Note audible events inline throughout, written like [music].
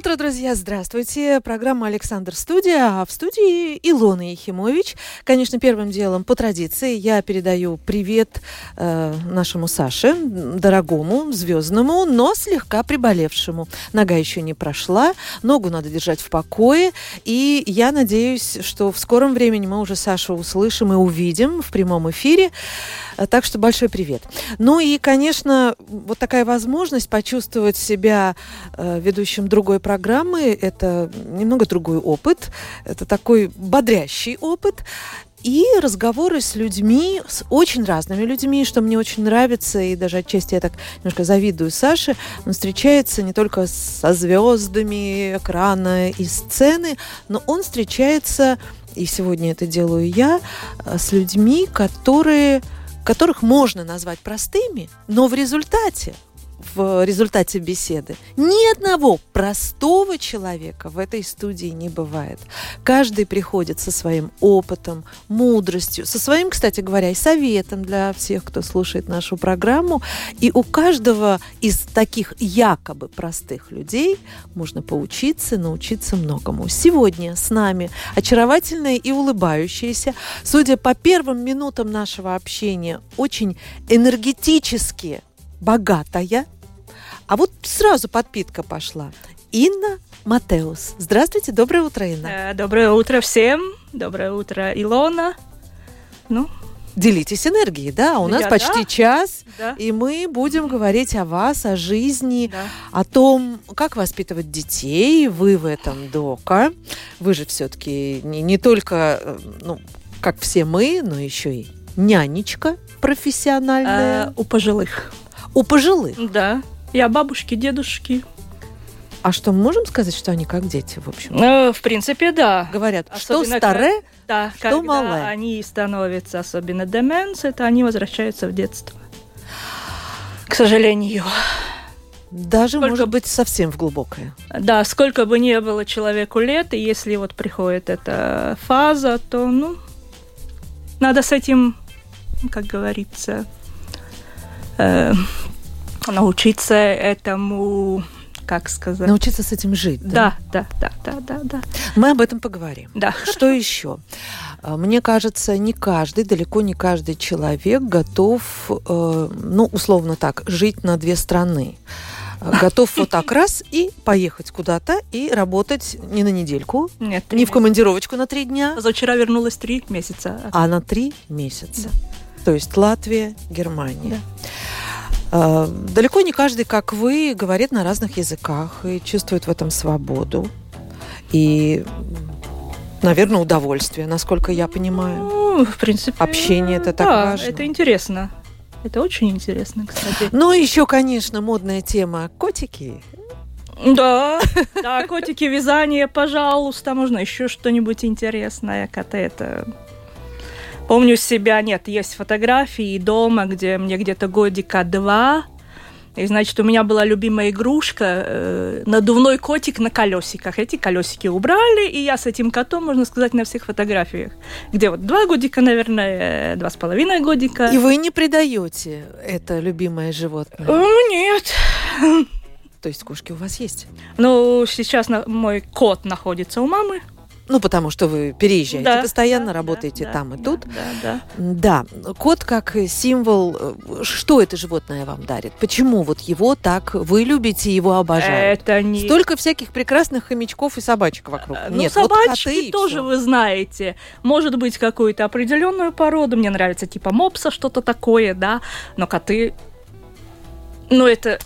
утро, друзья! Здравствуйте! Программа «Александр Студия», а в студии Илона Ехимович. Конечно, первым делом, по традиции, я передаю привет э, нашему Саше, дорогому, звездному, но слегка приболевшему. Нога еще не прошла, ногу надо держать в покое, и я надеюсь, что в скором времени мы уже Сашу услышим и увидим в прямом эфире. Э, так что большой привет. Ну и, конечно, вот такая возможность почувствовать себя э, ведущим другой программы. Это немного другой опыт. Это такой бодрящий опыт и разговоры с людьми, с очень разными людьми, что мне очень нравится, и даже отчасти я так немножко завидую Саше. Он встречается не только со звездами экрана и сцены, но он встречается, и сегодня это делаю я, с людьми, которые, которых можно назвать простыми, но в результате в результате беседы. Ни одного простого человека в этой студии не бывает. Каждый приходит со своим опытом, мудростью, со своим, кстати говоря, и советом для всех, кто слушает нашу программу. И у каждого из таких якобы простых людей можно поучиться, научиться многому. Сегодня с нами очаровательная и улыбающаяся, судя по первым минутам нашего общения, очень энергетические богатая. А вот сразу подпитка пошла. Инна Матеус. Здравствуйте, доброе утро, Инна. Э, доброе утро всем. Доброе утро, Илона. Ну, Делитесь энергией, да? У нас Я, почти да. час, да. и мы будем говорить о вас, о жизни, Да. о том, как воспитывать детей. Вы в этом дока. Вы же все-таки не, не только, э, ну, как все мы, но еще и нянечка профессиональная. Э, у пожилых. У пожилых. Да. Я бабушки, дедушки. А что, мы можем сказать, что они как дети, в общем? Э, в принципе, да. Говорят, что Особенно старое, Да, Что когда малое? они становятся особенно деменс, это они возвращаются в детство. К сожалению. даже, Сколько- может быть, совсем в глубокое. Да, сколько бы ни было человеку лет, и если вот приходит эта фаза, то, ну, надо с этим, как говорится, э, научиться этому, как сказать. Научиться с этим жить. да, да, да, да, да, да. Мы об этом поговорим. Да. Что еще? А, Мне кажется, не каждый, далеко не каждый человек готов, э, ну, условно так, жить на две страны. А, Готов вот так раз и поехать куда-то и работать не на недельку, Нет, не в командировочку на три дня, Позавчера вернулась три месяца. а на три месяца. То есть Латвия, Германия. Да. А, Далеко не каждый, как вы, говорит на разных языках и чувствует в этом свободу. И, наверное, удовольствие, насколько я понимаю. Ну, в принципе... Общение это так да, важно. это интересно. Это очень интересно, кстати. Ну, еще, конечно, модная тема котики. Да, да, котики, вязание, пожалуйста, можно еще что-нибудь интересное, коты это... Помню себя, нет, есть фотографии дома, где мне где-то годика два, и, значит, у меня была любимая игрушка, э, надувной котик на колесиках. Эти колесики убрали, и я с этим котом, можно сказать, на всех фотографиях. Где вот два годика, наверное, э, два с половиной годика. И вы не предаете это любимое животное. Ну, нет. То есть кошки у вас есть. Ну, сейчас мой кот находится у мамы. Ну, потому что вы переезжаете Да, постоянно, да, работаете да, там и да, тут. Да, да. Да, кот как символ, э, что это животное вам дарит? Почему вот его так, вы любите его обожаете? Это не... Столько всяких прекрасных хомячков и собачек вокруг. Э, Ну, Нет, вот собачки коты и тоже вы знаете. Может быть, какую-то определенную породу. Мне нравится типа мопса, что-то такое, да. Но коты... Ну, это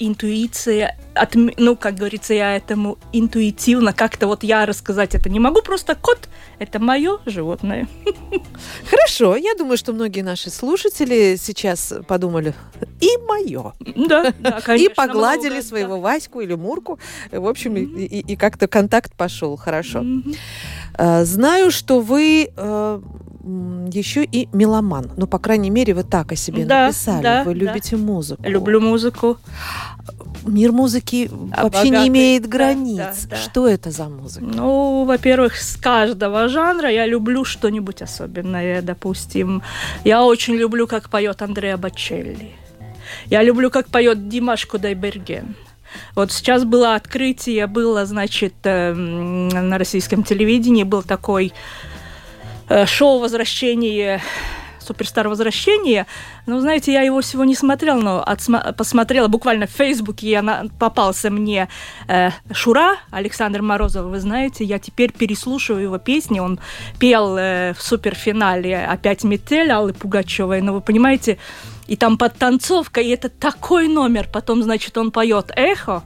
интуиция, отм- ну, как говорится, я этому интуитивно как-то вот я рассказать это не могу, просто кот – это мое животное. [laughs] Хорошо, я думаю, что многие наши слушатели сейчас подумали, и мое. Да, да, [laughs] И конечно, погладили много, своего Ваську или Мурку. В общем, и, и- и как-то контакт пошел. да. Хорошо. Э, Знаю, что вы э, еще и меломан. Ну, по крайней мере, вы так о себе Да, написали. да, вы да. любите музыку. Люблю музыку. Мир музыки А вообще не богатый, имеет да, границ. да, да. Что это за музыка? Ну, во-первых, с каждого жанра я люблю что-нибудь особенное, допустим. Я очень люблю, как поет Андреа Бачелли. Я люблю, как поет Димаш Кудайберген. Вот сейчас было открытие, было, значит, эм, на российском телевидении был такой шоу «Возвращение», «Суперстар возвращение». Ну, знаете, я его всего не смотрела, но отсма- посмотрела буквально в Фейсбуке, я на- попался мне э, Шура, Александр Морозов, вы знаете, я теперь переслушиваю его песни, он пел э, в суперфинале опять «Метель» Аллы Пугачевой, но вы понимаете, и там подтанцовка, и это такой номер, потом, значит, он поет «Эхо»,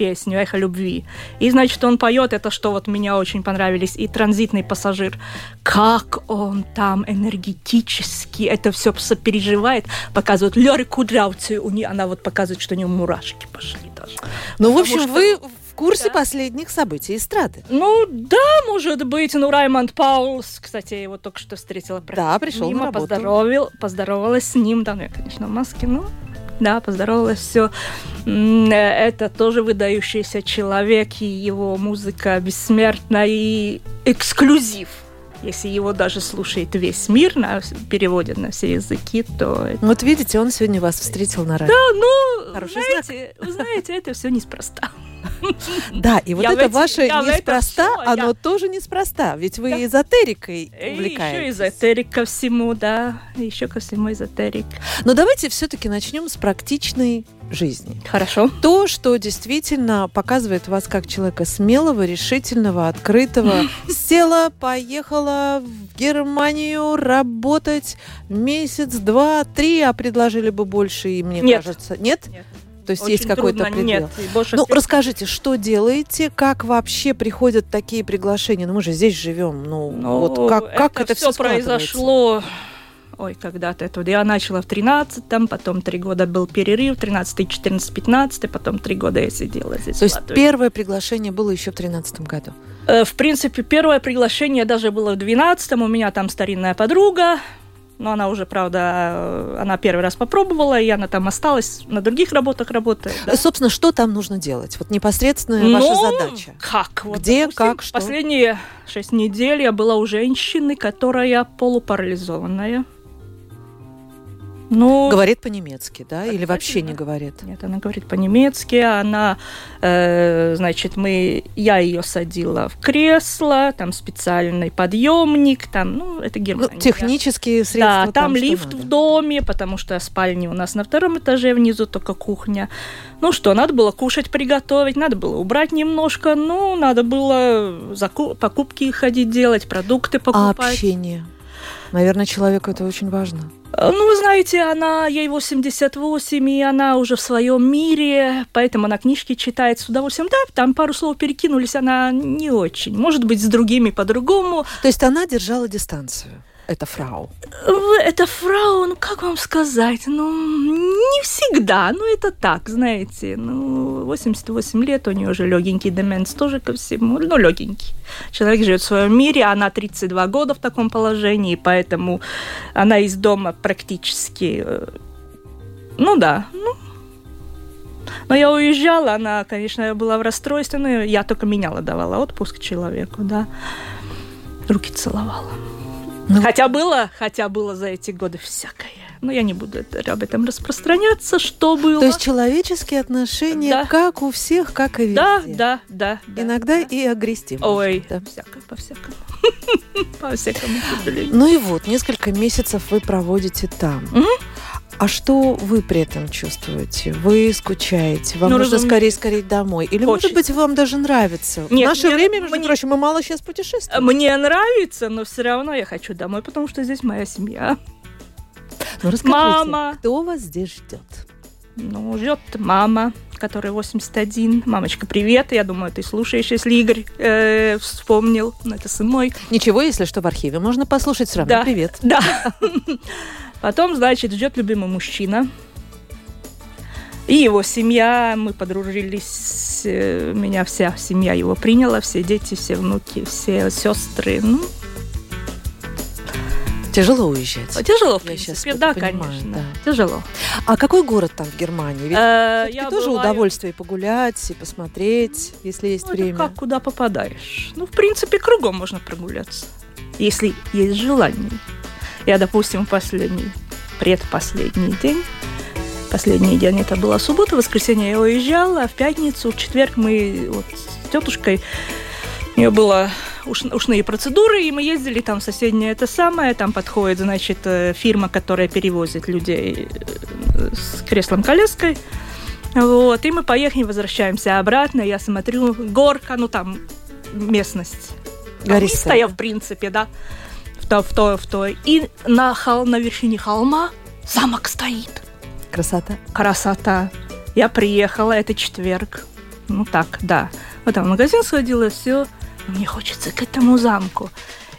песню «Эхо любви». И, значит, он поет это, что вот меня очень понравились, и «Транзитный пассажир». Как он там энергетически это все сопереживает, показывает Лёре Кудрявцевой, у нее, она вот показывает, что у нее мурашки пошли даже. Ну, в Потому общем, что- вы в курсе Да. последних событий эстрады. Ну, да, может быть, ну, Раймонд Паулс, кстати, я его только что встретила. Да, пришел на мимо, работу. Поздоровил, поздоровалась с ним, да, ну, я, конечно, в маске, но да, поздоровалась, все. Это тоже выдающийся человек, и его музыка бессмертна и эксклюзив. Если его даже слушает весь мир, на, переводят на все языки, то это... Вот видите, он сегодня вас встретил на радио. Да, ну, Хороший знаете, знаете, это все неспроста. [laughs] Да, и вот Я это ваше это неспроста, я- оно тоже неспроста. Ведь вы Да. эзотерикой И еще увлекаетесь. эзотерик ко всему, да. Еще ко всему эзотерик. Но давайте все-таки начнем с практичной жизни. Хорошо. То, что действительно показывает вас как человека смелого, решительного, открытого. [laughs] Села, поехала в Германию работать месяц, два, три, а предложили бы больше, и мне Нет. кажется. Нет? Нет. То есть Очень есть какой-то предел. Нет, больше Ну, всего- расскажите, что делаете, как вообще приходят такие приглашения? Ну, мы же здесь живем. Ну, Ну, вот как, как это, все все произошло. Ой, когда-то это. Я начала в 13-м, потом три года был перерыв, 13 14 15 потом три года я сидела здесь. То есть Латвии. первое приглашение было еще в тринадцатом году. Э, В принципе, первое приглашение даже было в 12-м. У меня там старинная подруга. Но она уже, правда, она первый раз попробовала, и она там осталась, на других работах работает. да. Собственно, что там нужно делать? Вот непосредственно Ну, ваша задача. Как? Вот, Где, допустим, как, что? Последние шесть недель я была у женщины, которая полупарализованная. Ну, Говорит по-немецки, да? Или вообще не говорит? Нет, она говорит по-немецки. Она, э, значит, мы, я ее садила в кресло, там специальный подъемник, там, ну, это Ну, Германия. технические средства. Да, там что лифт надо. в доме, потому что спальни у нас на втором этаже, внизу только кухня. Ну что, надо было кушать, приготовить, надо было убрать немножко, ну, надо было заку- покупки ходить делать, продукты А покупать. общение? Наверное, человеку это очень важно. Э, Ну, вы знаете, она, ей 88, и она уже в своем мире, поэтому она книжки читает с удовольствием. Да, там пару слов перекинулись, она не очень. Может быть, с другими по-другому. То есть она держала дистанцию. Это фрау. Это фрау, ну, как вам сказать, ну, не всегда, ну, это так, знаете, ну, 88 лет, у нее уже легенький деменс тоже ко всему, ну, легенький. Человек живет в своем мире, она 32 года в таком положении, поэтому она из дома практически, э, ну, да, ну, но я уезжала, она, конечно, была в расстройстве, но я только меняла, давала отпуск человеку, да. Руки целовала. Ну, Хотя было, хотя было за эти годы всякое. Но я не буду это- об этом распространяться, что было. То есть человеческие отношения, Да. как у всех, как и везде. да, да, да, да. Иногда и огрести. можно, Ой, да. всякое, по-всякому. [laughs] По-всякому, к сожалению. Ну и вот, несколько месяцев вы проводите там. А что вы при этом чувствуете? Вы скучаете? Вам Ну, нужно разуме- скорее скорее домой? Или, может Хочется. быть, вам даже нравится? В Нет, наше мне- время, между мне- прочим, мы мало сейчас путешествуем. Мне нравится, но все равно я хочу домой, потому что здесь моя семья. Ну, расскажите, Мама. кто вас здесь ждет? Ну, ждет мама, которая 81. Мамочка, привет. Я думаю, ты слушаешь, если Игорь э, вспомнил. Ну, это сын мой. Ничего, если что, в архиве можно послушать все равно. Да. Привет. Да. [laughs] Потом, значит, ждет любимый мужчина. И его семья, мы подружились, э, меня вся семья его приняла, все дети, все внуки, все сестры. Ну, Тяжело уезжать. Тяжело, в Я щас принципе, да, понимаю, конечно. да. Тяжело. А какой город там в Германии? Ведь Э, я тоже бываю- удовольствие погулять и посмотреть, если есть Ну, время. как куда попадаешь? Ну, в принципе, кругом можно прогуляться, если есть желание. Я, допустим, последний, предпоследний день, последний день это была суббота, воскресенье я уезжала, а в пятницу, в четверг мы вот с тетушкой, у нее было уш- ушные процедуры, и мы ездили там в соседнее это самое, там подходит, значит, э, фирма, которая перевозит людей э, с креслом-коляской, вот, и мы поехали, возвращаемся обратно, я смотрю, горка, ну там местность. Гористая. Гористая, в принципе, да. То, в то, в то. И на, хол- на вершине холма замок стоит. Красота. Красота. Я приехала, это четверг. Ну так, да. Вот там в магазин сходила, все. Мне хочется к этому замку.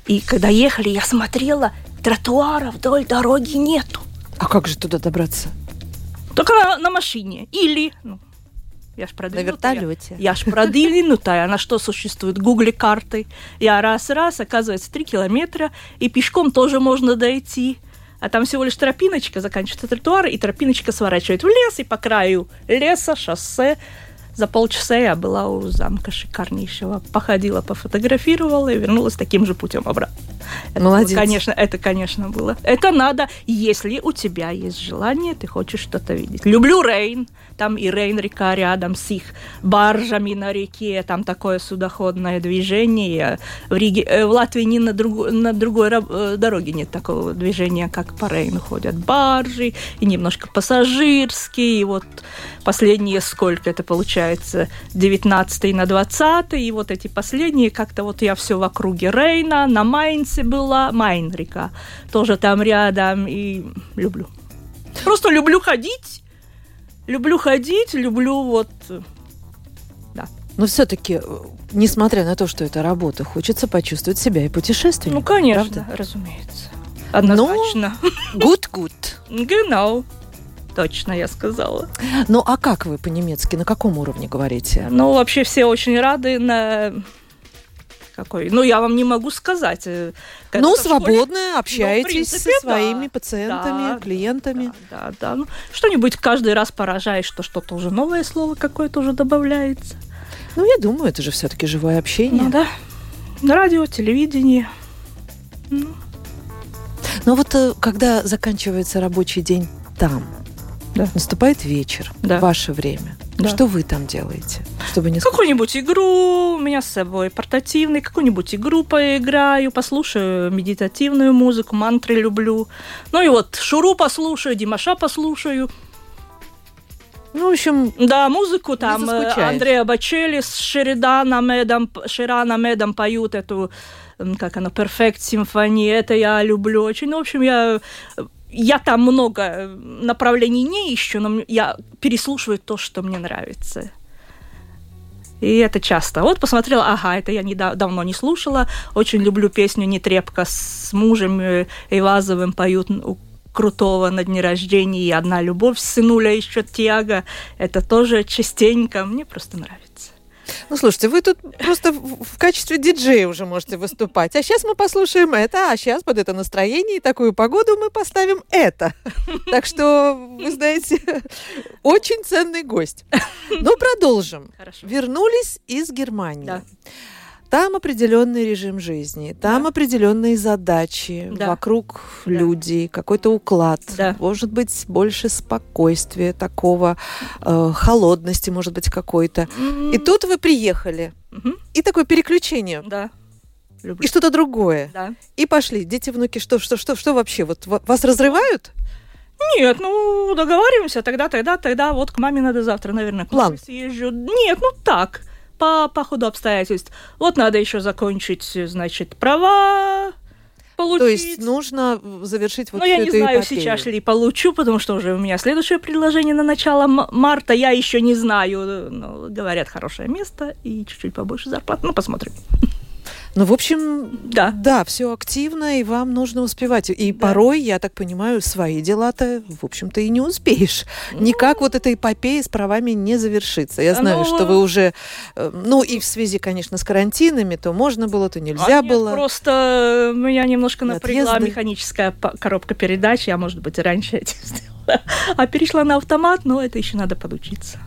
И когда ехали, я смотрела, тротуара вдоль дороги нету. А как же туда добраться? Только на, на машине. Или, ну, я ж На продвинутая. вертолете. Я ж продвинутая, на что существует гугли карты. Я раз-раз, оказывается, три километра, и пешком тоже можно дойти. А там всего лишь тропиночка, заканчивается тротуар, и тропиночка сворачивает в лес, и по краю леса, шоссе. За полчаса я была у замка шикарнейшего. Походила, пофотографировала и вернулась таким же путем обратно. Это было, Молодец. конечно, это, конечно, было. Это надо, если у тебя есть желание, ты хочешь что-то видеть. Люблю Рейн. Там и Рейн река рядом с их баржами на реке. Там такое судоходное движение. В, Риге, э, в Латвии ни на, другу- на другой э, дороге нет такого движения, как по Рейну ходят баржи, и немножко пассажирские. И вот последние сколько это получается? 19 на 20 и вот эти последние, как-то вот я все в округе Рейна, на Майнце была, Майн река, тоже там рядом, и люблю. Просто люблю ходить, люблю ходить, люблю вот... э, Но все-таки, несмотря на то, что это работа, хочется почувствовать себя и путешественником. Ну, конечно, правда? разумеется. Однозначно. Good, good. Genau. Точно я сказала. Ну, а как вы по-немецки, на каком уровне говорите? Ну, вообще все очень рады на... Какой? Ну, я вам не могу сказать. э, как ну, в школе. свободно общаетесь принципе, со своими да. пациентами, Да, клиентами. Да, да, да. Ну, что-нибудь каждый раз поражаешь, что что-то уже новое слово какое-то уже добавляется. Ну, я думаю, это же все-таки живое общение. Ну да. Радио, телевидение. Ну, Но вот э, когда заканчивается рабочий день там, Да. наступает вечер, Да. ваше время. Да. Что вы там делаете, чтобы не? Какую-нибудь игру у меня с собой портативный, какую-нибудь игру поиграю, послушаю медитативную музыку, мантры люблю. Ну и вот Шуру послушаю, Димаша послушаю. Ну, в общем, Да, музыку там э. Андреа Бачели с Шериданом Эдом, Шираном Эдом поют эту, как она, Perfect Symphony. Это я люблю очень. Ну, в общем, я я там много э, направлений не ищу, но я переслушиваю то, что мне нравится. И это часто. Вот посмотрела, ага, это я недав- давно не слушала. Очень люблю песню «Нетрепка» с мужем э, Ивазовым поют у Крутого на дне рождения. И «Одна любовь» сынуля еще Тиаго. Это тоже частенько. Мне просто нравится. Ну, слушайте, вы тут просто в качестве диджея уже можете выступать. А сейчас мы послушаем это, а сейчас под это настроение и такую погоду мы поставим это. Так что, вы знаете, очень ценный гость. Ну, продолжим. Хорошо. Вернулись из Германии. Да. Там определенный режим жизни, там Да. определенные задачи, Да. вокруг Да. люди, какой-то уклад, Да. может быть больше спокойствия, такого э, холодности, может быть какой-то. И М, тут вы приехали, мгм, и такое переключение, Да. Люблю. и что-то другое, Да. и пошли. Дети, внуки, что, что, что, что вообще? Вот ва- вас разрывают? Нет, ну, договариваемся, тогда, тогда, тогда, вот к маме надо завтра, наверное, к План. съезжу. Нет, ну так, по, по ходу обстоятельств. Вот надо еще закончить, значит, права получить. То есть нужно завершить вот Но Ну, я не знаю, эпопею. сейчас ли получу, потому что уже у меня следующее предложение на начало марта. Я еще не знаю. Но говорят, хорошее место и чуть-чуть побольше зарплаты. Ну, посмотрим. Ну, в общем, Да. да, все активно, и вам нужно успевать. И порой, я так понимаю, свои дела-то, в общем-то, и не успеешь. Никак вот эта эпопея с правами не завершится. Я знаю, Ну, что вы уже, э, ну, и в связи, конечно, с карантинами, то можно было, то нельзя А нет, было. просто меня немножко напрягла Отъезды. механическая коробка передач. Я, может быть, раньше [laughs] этим сделала. А перешла на автомат, но это еще надо подучиться.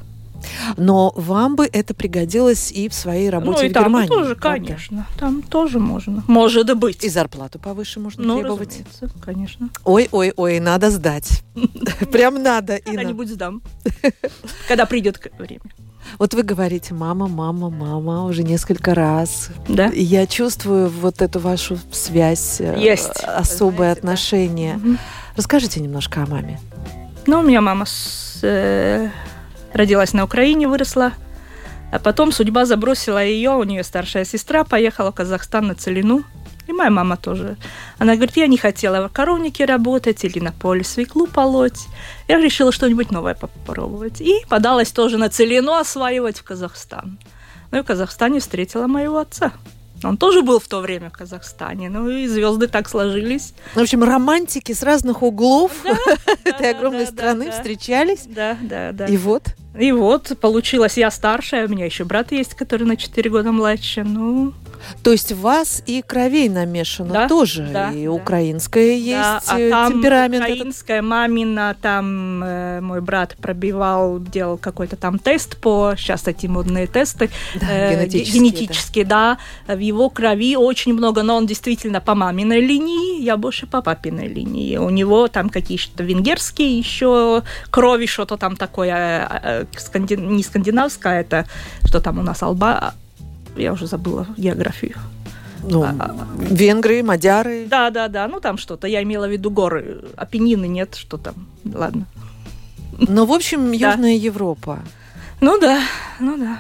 Но вам бы это пригодилось и в своей работе ну и в там Германии. тоже, правда? конечно. Там тоже можно. Может быть. И зарплату повыше можно ну, требовать. разумеется, конечно. Ой, ой, ой, надо сдать. [laughs] Прям надо. Когда-нибудь сдам. [laughs] Когда придет время. Вот вы говорите, мама, мама, мама, уже несколько раз. Да? И Я чувствую вот эту вашу связь, э, Есть. особое Знаете, да. отношение. Мгм. Расскажите немножко о маме. Ну, у меня мама с- э, родилась на Украине, выросла. А потом судьба забросила ее, у нее старшая сестра поехала в Казахстан на целину. И моя мама тоже. Она говорит, я не хотела в коровнике работать или на поле свеклу полоть. Я решила что-нибудь новое попробовать. И подалась тоже на целину осваивать в Казахстан. Ну и в Казахстане встретила моего отца. Он тоже был в то время в Казахстане. Ну и звезды так сложились. В общем, романтики с разных углов [laughs] этой да, огромной да, страны да, да. встречались. Да, да, да. И вот, И вот, получилось, я старшая, у меня еще брат есть, который на 4 года младше. Ну, то есть вас и кровей намешано Да, тоже, да, и да. украинское да, есть, а э, там темперамент этот. украинская мамина, там э, мой брат пробивал, делал какой-то там тест по, сейчас эти модные тесты, Да, э, генетические, ге- генетические, да. в его крови очень много, но он действительно по маминой линии, я больше по папиной линии. У него там какие-то венгерские еще крови, что-то там такое, э, э, сканди- не скандинавское, это что там у нас, Алба, я уже забыла географию. Ну, А, венгры, мадяры. Да, да, да, ну там что-то, я имела в виду горы, Апеннины нет, что там, ладно. Ну, в общем, Южная Европа. Ну да, ну да.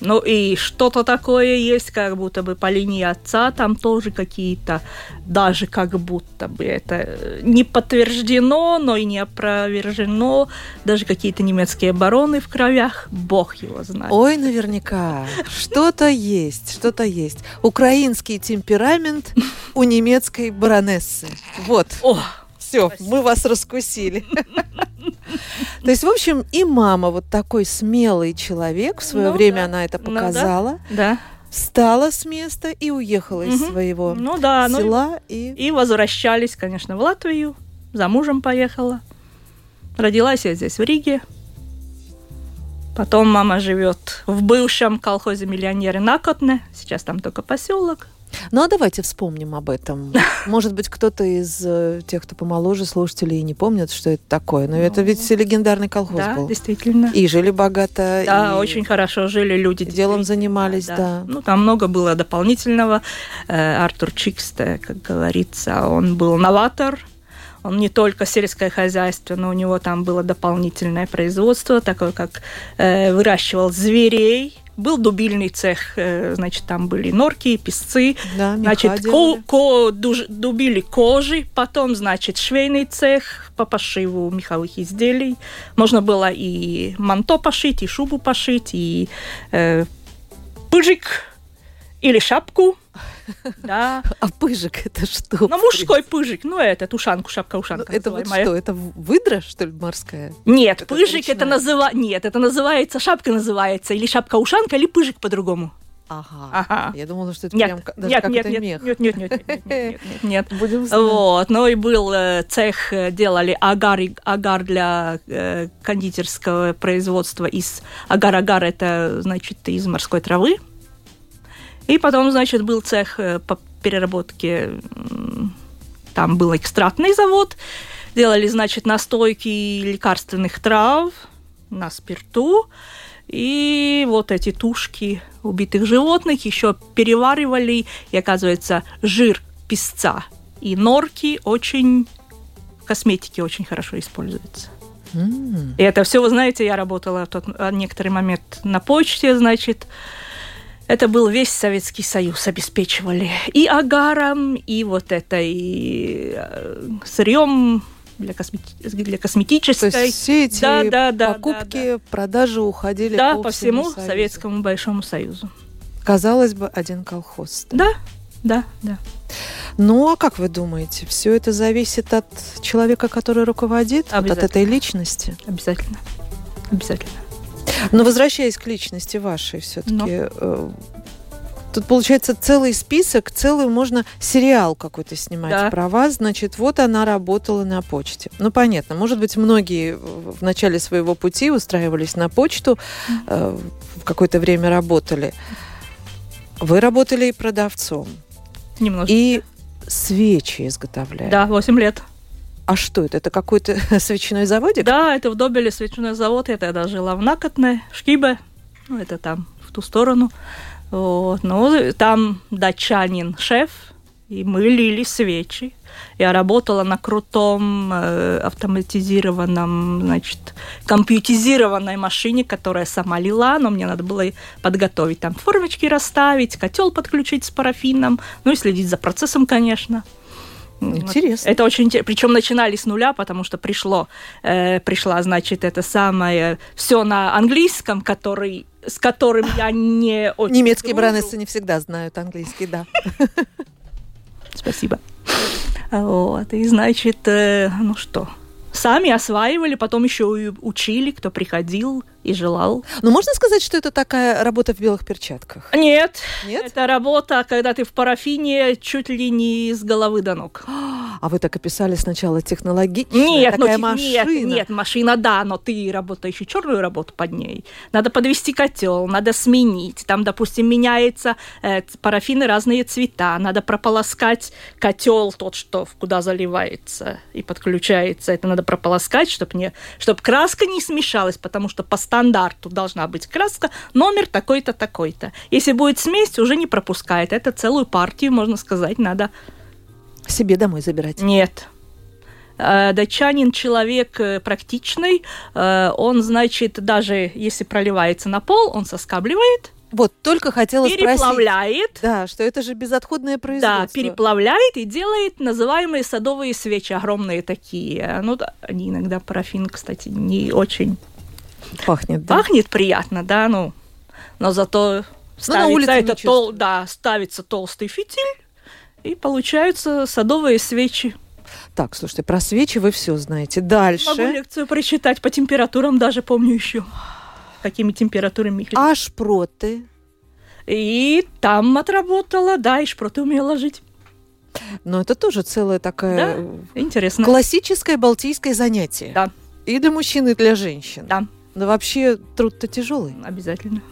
Ну и что-то такое есть, как будто бы по линии отца, там тоже какие-то, даже как будто бы это э, не подтверждено, но и не опровержено, даже какие-то немецкие бароны в кровях, бог его знает. Ой, наверняка. Что-то есть, что-то есть. Украинский темперамент у немецкой баронессы. Вот. О, Все, мы вас раскусили. То есть, в общем, и мама вот такой смелый человек, в свое Ну время да. она это Ну да. показала, да. встала с места и уехала из своего Ну да, ну села. И... И возвращались, конечно, в Латвию. За мужем поехала. Родилась я здесь, в Риге. Потом мама живет в бывшем колхозе миллионеры Накотне. Сейчас там только поселок. Ну а давайте вспомним об этом. [laughs] Может быть, кто-то из э, тех, кто помоложе слушателей, не помнит, что это такое. Но это Ну, ведь легендарный колхоз да, был. действительно. И жили богато. да, и очень хорошо жили люди. Делом занимались, да. Ну, там много было дополнительного. Э, Артур Чиксте, как говорится, он был новатор. Он не только сельское хозяйство, но у него там было дополнительное производство, такое как э, выращивал зверей. Был дубильный цех, э, значит, там были норки, песцы, Да, Значит, ко, ко- дуж- дубили кожи, потом, значит, швейный цех по пошиву меховых изделий. Можно было и манто пошить, и шубу пошить, и э, пыжик или шапку. Да. А пыжик это что? Ну, мужской пыжик, ну, это ушанку, Ну, шапка-ушанка. Это вот что? Это выдра, что ли, морская? Нет, Это пыжик это речная. называется... Нет, это называется, шапка называется, или шапка-ушанка, или пыжик по-другому. Ага. Ага. Я думала, что это Нет, прям даже нет, нет, это нет, мех. нет, нет, нет, нет, нет, нет, [laughs] нет, нет. Будем знать. Вот, ну и был э, цех, э, делали агар, агар для э, кондитерского производства из агар-агар, это, значит, из морской травы. И потом, значит, был цех э, по переработке, там был экстрактный завод, делали, значит, настойки лекарственных трав на спирту, и вот эти тушки убитых животных еще переваривали, и оказывается, жир песца и норки очень в косметике очень хорошо используется. М. И это все, вы знаете, я работала в тот а, некоторый момент на почте, значит, это был весь Советский Союз, обеспечивали и агаром, и вот это, и э, сырьем для, космети- для То косметической. есть все эти Да, да, да, покупки, продажи уходили да, по, по всему Союзу. Советскому Большому Союзу. Казалось бы, один колхоз. Да, да, да. Ну, а как вы думаете, все это зависит от человека, который руководит, вот от этой личности? Обязательно. Обязательно. Но возвращаясь к личности вашей все-таки, Ну. э, тут получается целый список, целый можно сериал какой-то снимать Да. про вас. Значит, вот она работала на почте. Ну, понятно, может быть, многие в в начале своего пути устраивались на почту, э, в какое-то время работали. Вы работали и продавцом, Немножко. и свечи изготовляли. Да, 8 лет. А что это? Это какой-то [laughs] свечной заводик? Да, это в Добеле свечной завод. Я тогда жила в Накотне, Шкибе. Ну, это там, в ту сторону. Вот. Ну, там датчанин шеф, и мы лили свечи. Я работала на крутом э, автоматизированном, значит, компьютеризированной машине, которая сама лила, но мне надо было подготовить там формочки расставить, котел подключить с парафином, ну и следить за процессом, конечно. Интересно. Это очень интересно. Причем начинали с нуля, потому что пришло, э, пришла, значит, это самое все на английском, который, с которым я не очень. Немецкие дружу. бранесы не всегда знают английский, да. Спасибо. Вот, и значит, э, ну что, сами осваивали, потом еще и учили, кто приходил и желал. Но можно сказать, что это такая работа в белых перчатках? Нет, Нет? это работа, когда ты в парафине чуть ли не с головы до ног. [gasps] А вы так описали сначала технологичная Нет, ну, такая ти- машина. нет, нет, машина, да, но ты работаешь и черную работу под ней. Надо подвести котел, надо сменить. Там, допустим, меняется э, парафины разные цвета. Надо прополоскать котел тот, что куда заливается и подключается. Это надо прополоскать, чтобы не, чтобы краска не смешалась, потому что по стандарту должна быть краска номер такой-то такой-то. Если будет смесь, уже не пропускает. Это целую партию, можно сказать, надо Себе домой забирать. нет. Э, Датчанин человек э, практичный, э, он, значит, даже если проливается на пол, он соскабливает, Вот, только хотела спросить. переплавляет, Да, что это же безотходное производство. да, переплавляет и делает называемые садовые свечи, огромные такие. Ну, да, они иногда парафин, кстати, не очень Пахнет, да? пахнет приятно, да, ну, но зато улице ставится, это тол- да, ставится толстый фитиль, и получаются садовые свечи. Так, слушайте, про свечи вы все знаете. Дальше. Могу лекцию прочитать по температурам, даже помню еще. Какими температурами их А шпроты? И там отработала, да, и шпроты умела жить. Ну, это тоже целая такая Да. Интересно. классическое балтийское занятие. Да. И для мужчин, и для женщин. Да, Но вообще труд-то тяжелый. обязательно.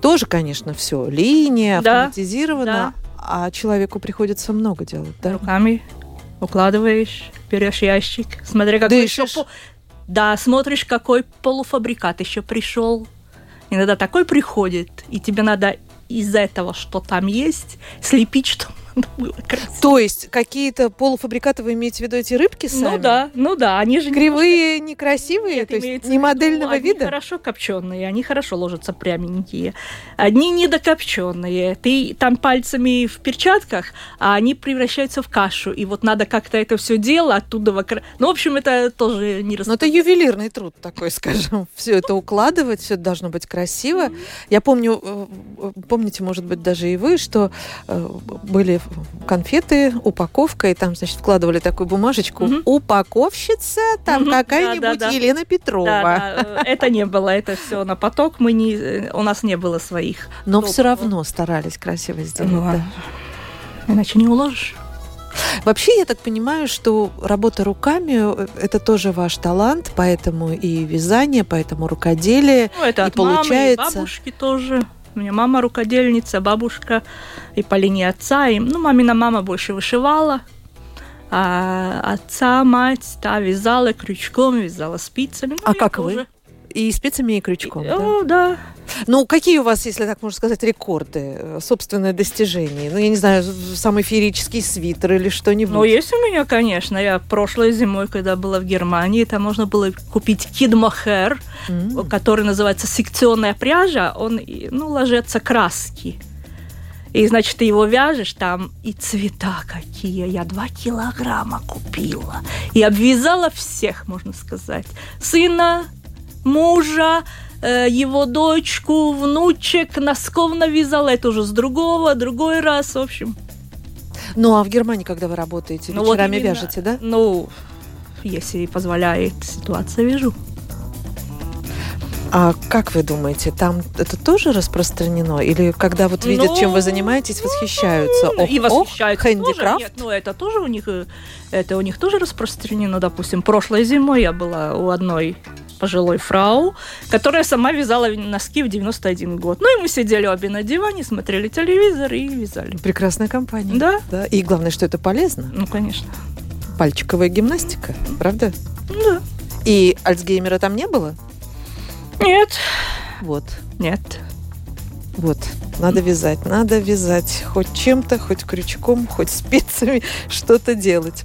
Тоже, конечно, все. Линия, Да, автоматизировано. А человеку приходится много делать, да? Руками укладываешь, берешь ящик, смотря какой еще... По- Да, смотришь, какой полуфабрикат еще пришел. Иногда такой приходит, и тебе надо из этого, что там есть, слепить, что [laughs] было красиво. То есть какие-то полуфабрикаты вы имеете в виду эти рыбки сами? Ну да, ну да, они же Кривые, некрасивые, Нет, то есть не виду, модельного одни вида? хорошо копченые, они хорошо ложатся пряменькие. Одни недокопченые. Ты там пальцами в перчатках, а они превращаются в кашу. И вот надо как-то это все дело оттуда... вокр- Ну, в общем, это тоже не Но рас- это ювелирный труд такой, [laughs] скажем. Все это укладывать, все должно быть красиво. Я помню, э, э, помните, может быть, даже и вы, что э, были конфеты, упаковка, и там, значит, вкладывали такую бумажечку. Мгм. Упаковщица, там Мгм, какая-нибудь да-да-да. Елена Петрова. Да, да, э, это не было, это все на поток. Мы не, э, у нас не было своих. Но все равно старались красиво сделать. Ну, да. Иначе не уложишь. Вообще, я так понимаю, что работа руками э, – это тоже ваш талант, поэтому и вязание, поэтому рукоделие. Ну, это И от мамы, и получается- бабушки тоже. У меня мама рукодельница, бабушка и по линии отца. И, ну, мамина мама больше вышивала. А отца, мать, та вязала крючком, вязала спицами. Ну, А как тоже. вы? И спицами, и крючком, да? О, да. Ну, какие у вас, если так можно сказать, рекорды, э, собственное достижение? Ну, я не знаю, самый феерический свитер или что-нибудь. Ну, есть у меня, конечно. Я прошлой зимой, когда была в Германии, там можно было купить кидмохер, М. который называется секционная пряжа. Он, ну, ложатся краски. И, значит, ты его вяжешь там, и цвета какие. Я два килограмма купила. И обвязала всех, можно сказать. Сына, мужа, э, его дочку, внучек, носков навязала, это уже с другого, другой раз, в общем. Ну, а в Германии, когда вы работаете, Ну, вот вечерами именно. вяжете, да? Ну, если позволяет ситуация, вижу. А как вы думаете, там это тоже распространено? Или когда вот видят, Ну, чем вы занимаетесь, восхищаются? Ну, и Ох, ох, восхищаются тоже. хэндикрафт? Нет, ну это тоже у них, э, это у них тоже распространено. Допустим, прошлой зимой я была у одной пожилой фрау, которая сама вязала носки в 91 год. Ну и мы сидели обе на диване, смотрели телевизор и вязали. Прекрасная компания. Да, Да, и главное, что это полезно. ну конечно. Пальчиковая гимнастика, правда? Ну Да. И Альцгеймера там не было? Нет, Вот, нет. вот. Надо вязать, надо вязать. Хоть чем-то, хоть крючком, хоть спицами [laughs] что-то делать.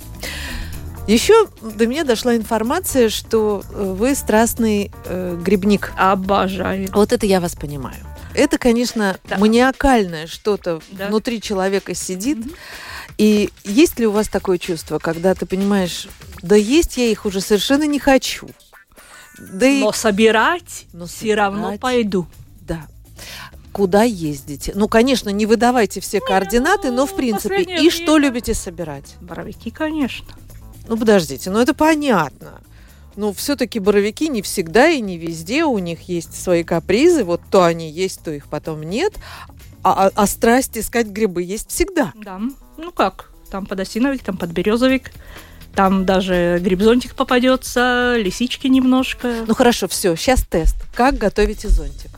Еще до меня дошла информация, что э, вы страстный э, грибник. Обожаю. Вот это я вас понимаю. Это, конечно, Да. маниакальное что-то Да. внутри человека сидит. Мгм. И есть ли у вас такое чувство, когда ты понимаешь, да есть я их уже совершенно не хочу. Да и Но собирать Но все равно собирать. пойду. да. Куда ездите? Ну, конечно, не выдавайте все координаты, но в ну, принципе. И что время- любите собирать? Боровики, конечно. Ну, подождите, ну это понятно. Ну, все-таки боровики не всегда и не везде. У них есть свои капризы. Вот то они есть, то их потом нет. А, а- а страсть искать грибы есть всегда. Да. Ну как? Там подосиновик, там подберезовик. Там даже грибзонтик попадется, лисички немножко. Ну хорошо, все, сейчас тест. Как готовите зонтик?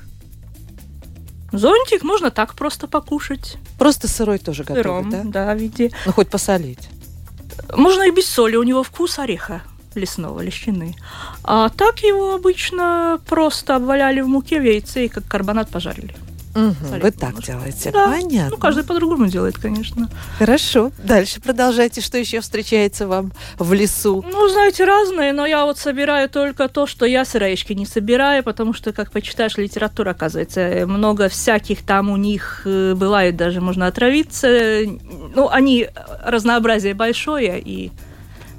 Зонтик можно так просто покушать. Просто сырой тоже Сыром, готовить, да? да, в виде. Ну, хоть посолить. Можно и без соли, у него вкус ореха лесного, лещины. А так его обычно просто обваляли в муке в яйце и как карбонат пожарили. Солить вы так немножко. делаете. Да. Понятно. Ну, каждый по-другому делает, конечно. Хорошо. Дальше продолжайте. Что еще встречается вам в лесу? Ну, знаете, разные, но я вот собираю только то, что я сыроежки не собираю, потому что, как почитаешь литературу, оказывается, э, много всяких там у них э, бывает, даже можно отравиться. Ну, они, э, разнообразие большое, и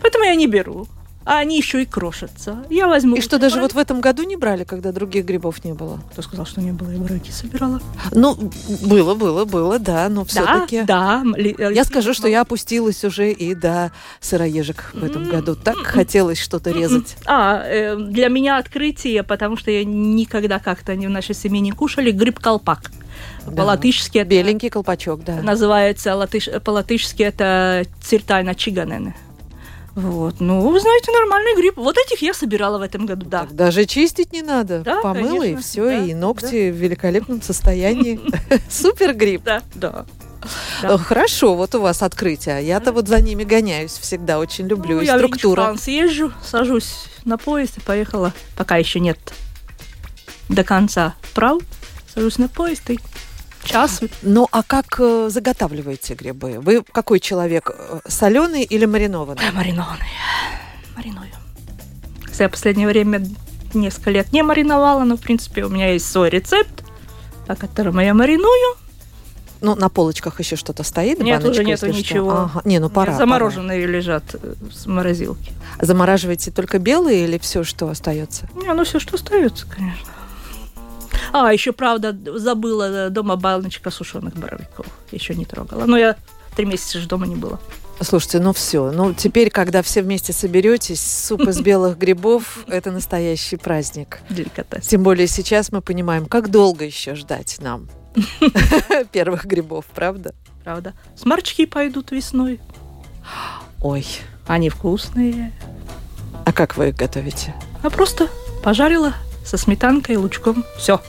поэтому я не беру. А они еще и крошатся. Я возьму... И что, даже вот в этом году не брали, когда других грибов не было? Кто сказал, что не было, я боровики собирала. Ну, было, было, было, да, но все-таки... Да, да. ли- Я скажу, что я опустилась уже и до сыроежек в этом году. Так хотелось что-то резать. А, э, для меня открытие, потому что я никогда как-то не в нашей семье не кушали, гриб-колпак. Да. По-латышски это Беленький колпачок, да. называется, латыш, по-латышски это циртайна чиганене. Вот, ну, вы знаете, нормальный гриб. Вот этих я собирала в этом году, да. Так даже чистить не надо. Да, Помыла и конечно, все, да, и ногти в великолепном состоянии. [laughs] Супер гриб. Да, да. Да. Хорошо, вот у вас открытие. Я-то вот за ними гоняюсь всегда, очень люблю. Ну, И я в структура. Ринчфан съезжу, сажусь на поезд и поехала. Пока еще нет до конца прав. Сажусь на поезд и час. Ну, а как э, заготавливаете грибы? Вы какой человек? Соленый или маринованный? А, Маринованный. Мариную. Кстати, Я в последнее время несколько лет не мариновала, но, в принципе, у меня есть свой рецепт, по которому я мариную. Ну, на полочках еще что-то стоит? Нет, баночка, уже нету что? ничего. Ага. Не, ну пора. Замороженные лежат э, с морозилки. пора. Замораживаете только белые или все, что остается? Не, ну все, что остается, конечно. А, еще, правда, забыла дома баночка сушеных боровиков. Еще не трогала. Но я три месяца же дома не была. Слушайте, ну все. Ну, теперь, когда все вместе соберетесь, суп из белых грибов – это настоящий праздник. Деликатес. Тем более сейчас мы понимаем, как долго еще ждать нам [laughs] первых грибов, правда? Правда. Сморчки пойдут весной. Ой, Они вкусные. а как вы их готовите? А просто пожарила со сметанкой, лучком. Все.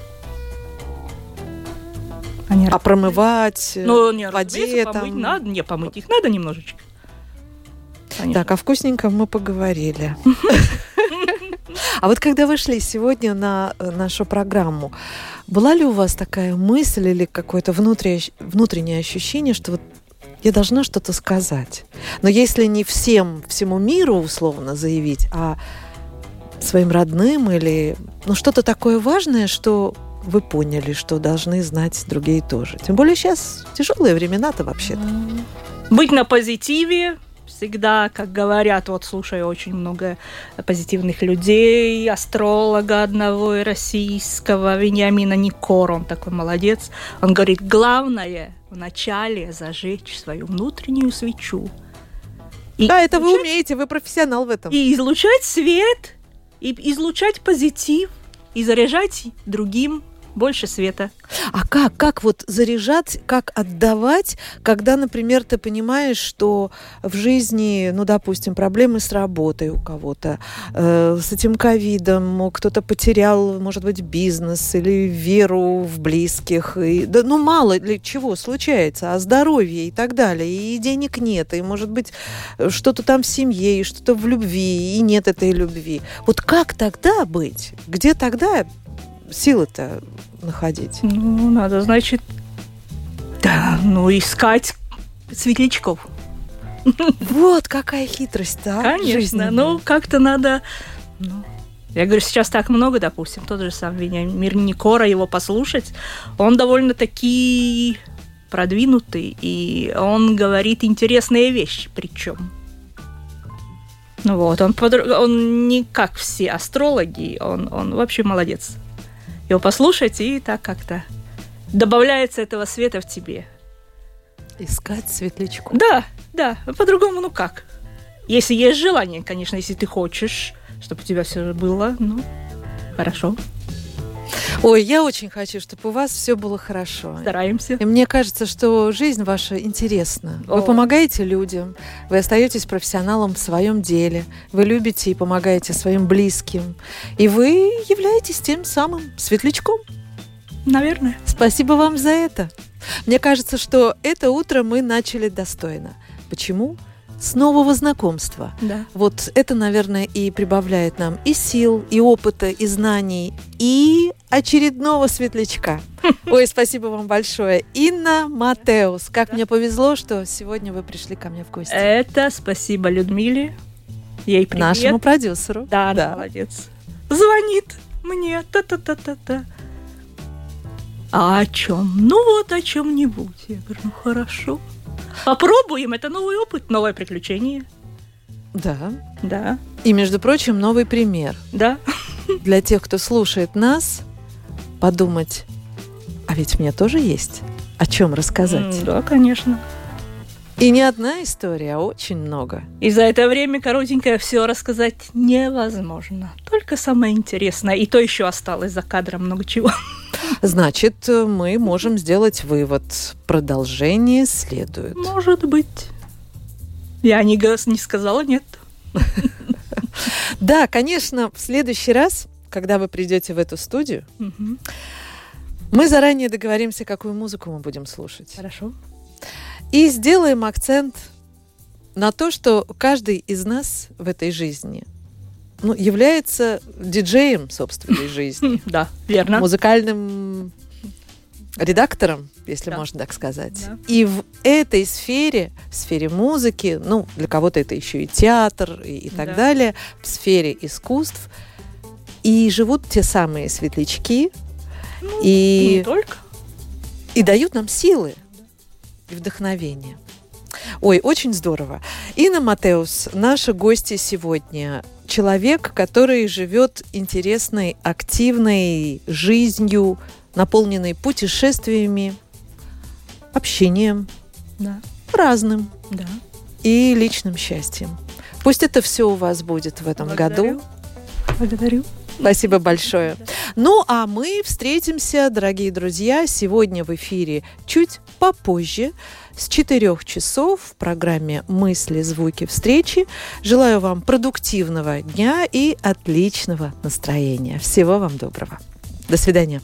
Они А промывать э, Ну, не, в воде разумеется, помыть там? надо. Не, помыть их надо немножечко. Конечно. Так, о вкусненьком мы поговорили. [laughs] А вот когда вы шли сегодня на э, нашу программу, была ли у вас такая мысль или какое-то внутреннее, внутреннее ощущение, что вот я должна что-то сказать? Но если не всем, всему миру условно заявить, а своим родным или ну, что-то такое важное, что вы поняли, что должны знать другие тоже. Тем более сейчас тяжелые времена-то вообще. Быть на позитиве, всегда, как говорят, вот слушаю очень много позитивных людей, астролога одного и российского, Вениамина Никор, он такой молодец. Он говорит, главное вначале зажечь свою внутреннюю свечу. И да, это вы умеете, вы профессионал в этом. И излучать свет, и излучать позитив, и заряжать другим больше света. А как, как вот заряжать, как отдавать, когда, например, ты понимаешь, что в жизни, ну, допустим, проблемы с работой у кого-то, э, с этим ковидом, кто-то потерял, может быть, бизнес или веру в близких, и, да, ну, мало ли чего случается, а здоровье и так далее, и денег нет, и, может быть, что-то там в семье, и что-то в любви, и нет этой любви. Вот как тогда быть? Где тогда силы-то находить? Ну, надо, значит, да, ну, искать светлячков. Вот какая хитрость, да? Конечно, ну, как-то надо... Ну, я говорю, сейчас так много, допустим, тот же самый Мир Никора, его послушать, он довольно-таки продвинутый, и он говорит интересные вещи, причем. Ну вот, он, он не как все астрологи, он, он вообще молодец его послушать, и так как-то добавляется этого света в тебе. Искать светлячку. Да, да. По-другому, ну как? Если есть желание, конечно, если ты хочешь, чтобы у тебя все было, ну, хорошо. Ой, я очень хочу, чтобы у вас все было хорошо. Стараемся. И мне кажется, что жизнь ваша интересна. Вы О. помогаете людям, вы остаетесь профессионалом в своем деле, вы любите и помогаете своим близким, и вы являетесь тем самым светлячком. Наверное. Спасибо вам за это. Мне кажется, что это утро мы начали достойно. Почему? с нового знакомства. Да. Вот это, наверное, и прибавляет нам и сил, и опыта, и знаний, и очередного светлячка. [laughs] Ой, спасибо вам большое. Инна Матеус. Как мне повезло, что сегодня вы пришли ко мне в гости. Это спасибо Людмиле. Ей привет. Нашему продюсеру. Да, да. молодец. Звонит мне. Та-та-та-та-та. А о чем? Ну вот о чем-нибудь. Я говорю, ну хорошо. Попробуем, это новый опыт, новое приключение. Да. Да. И, между прочим, новый пример. Да. Для тех, кто слушает нас, подумать, а ведь мне тоже есть о чем рассказать. Mm, да, конечно. И не одна история, а очень много. И за это время коротенькое все рассказать невозможно. Только самое интересное. И то еще осталось за кадром много чего. Значит, мы можем сделать вывод. Продолжение следует. Может быть. Я не, не сказала нет. [laughs] Да, конечно, в следующий раз, когда вы придете в эту студию, мы заранее договоримся, какую музыку мы будем слушать. Хорошо. И сделаем акцент на то, что каждый из нас в этой жизни ну, является диджеем собственной [laughs] жизни. Да, верно. Музыкальным редактором, если да. можно так сказать. Да. И в этой сфере, в сфере музыки, ну, для кого-то это еще и театр и, и так да. далее, в сфере искусств, и живут те самые светлячки, ну, и, не только. и дают нам силы и вдохновение. Ой, очень здорово. Инна Матеус, наша гостья сегодня. Человек, который живет интересной, активной жизнью, наполненной путешествиями, общением, да. разным да. и личным счастьем. Пусть это все у вас будет в этом Благодарю. году. Благодарю. Спасибо большое. Ну, а мы встретимся, дорогие друзья, сегодня в эфире чуть попозже, с 4 часов в программе «Мысли, звуки, встречи». Желаю вам продуктивного дня и отличного настроения. Всего вам доброго. До свидания.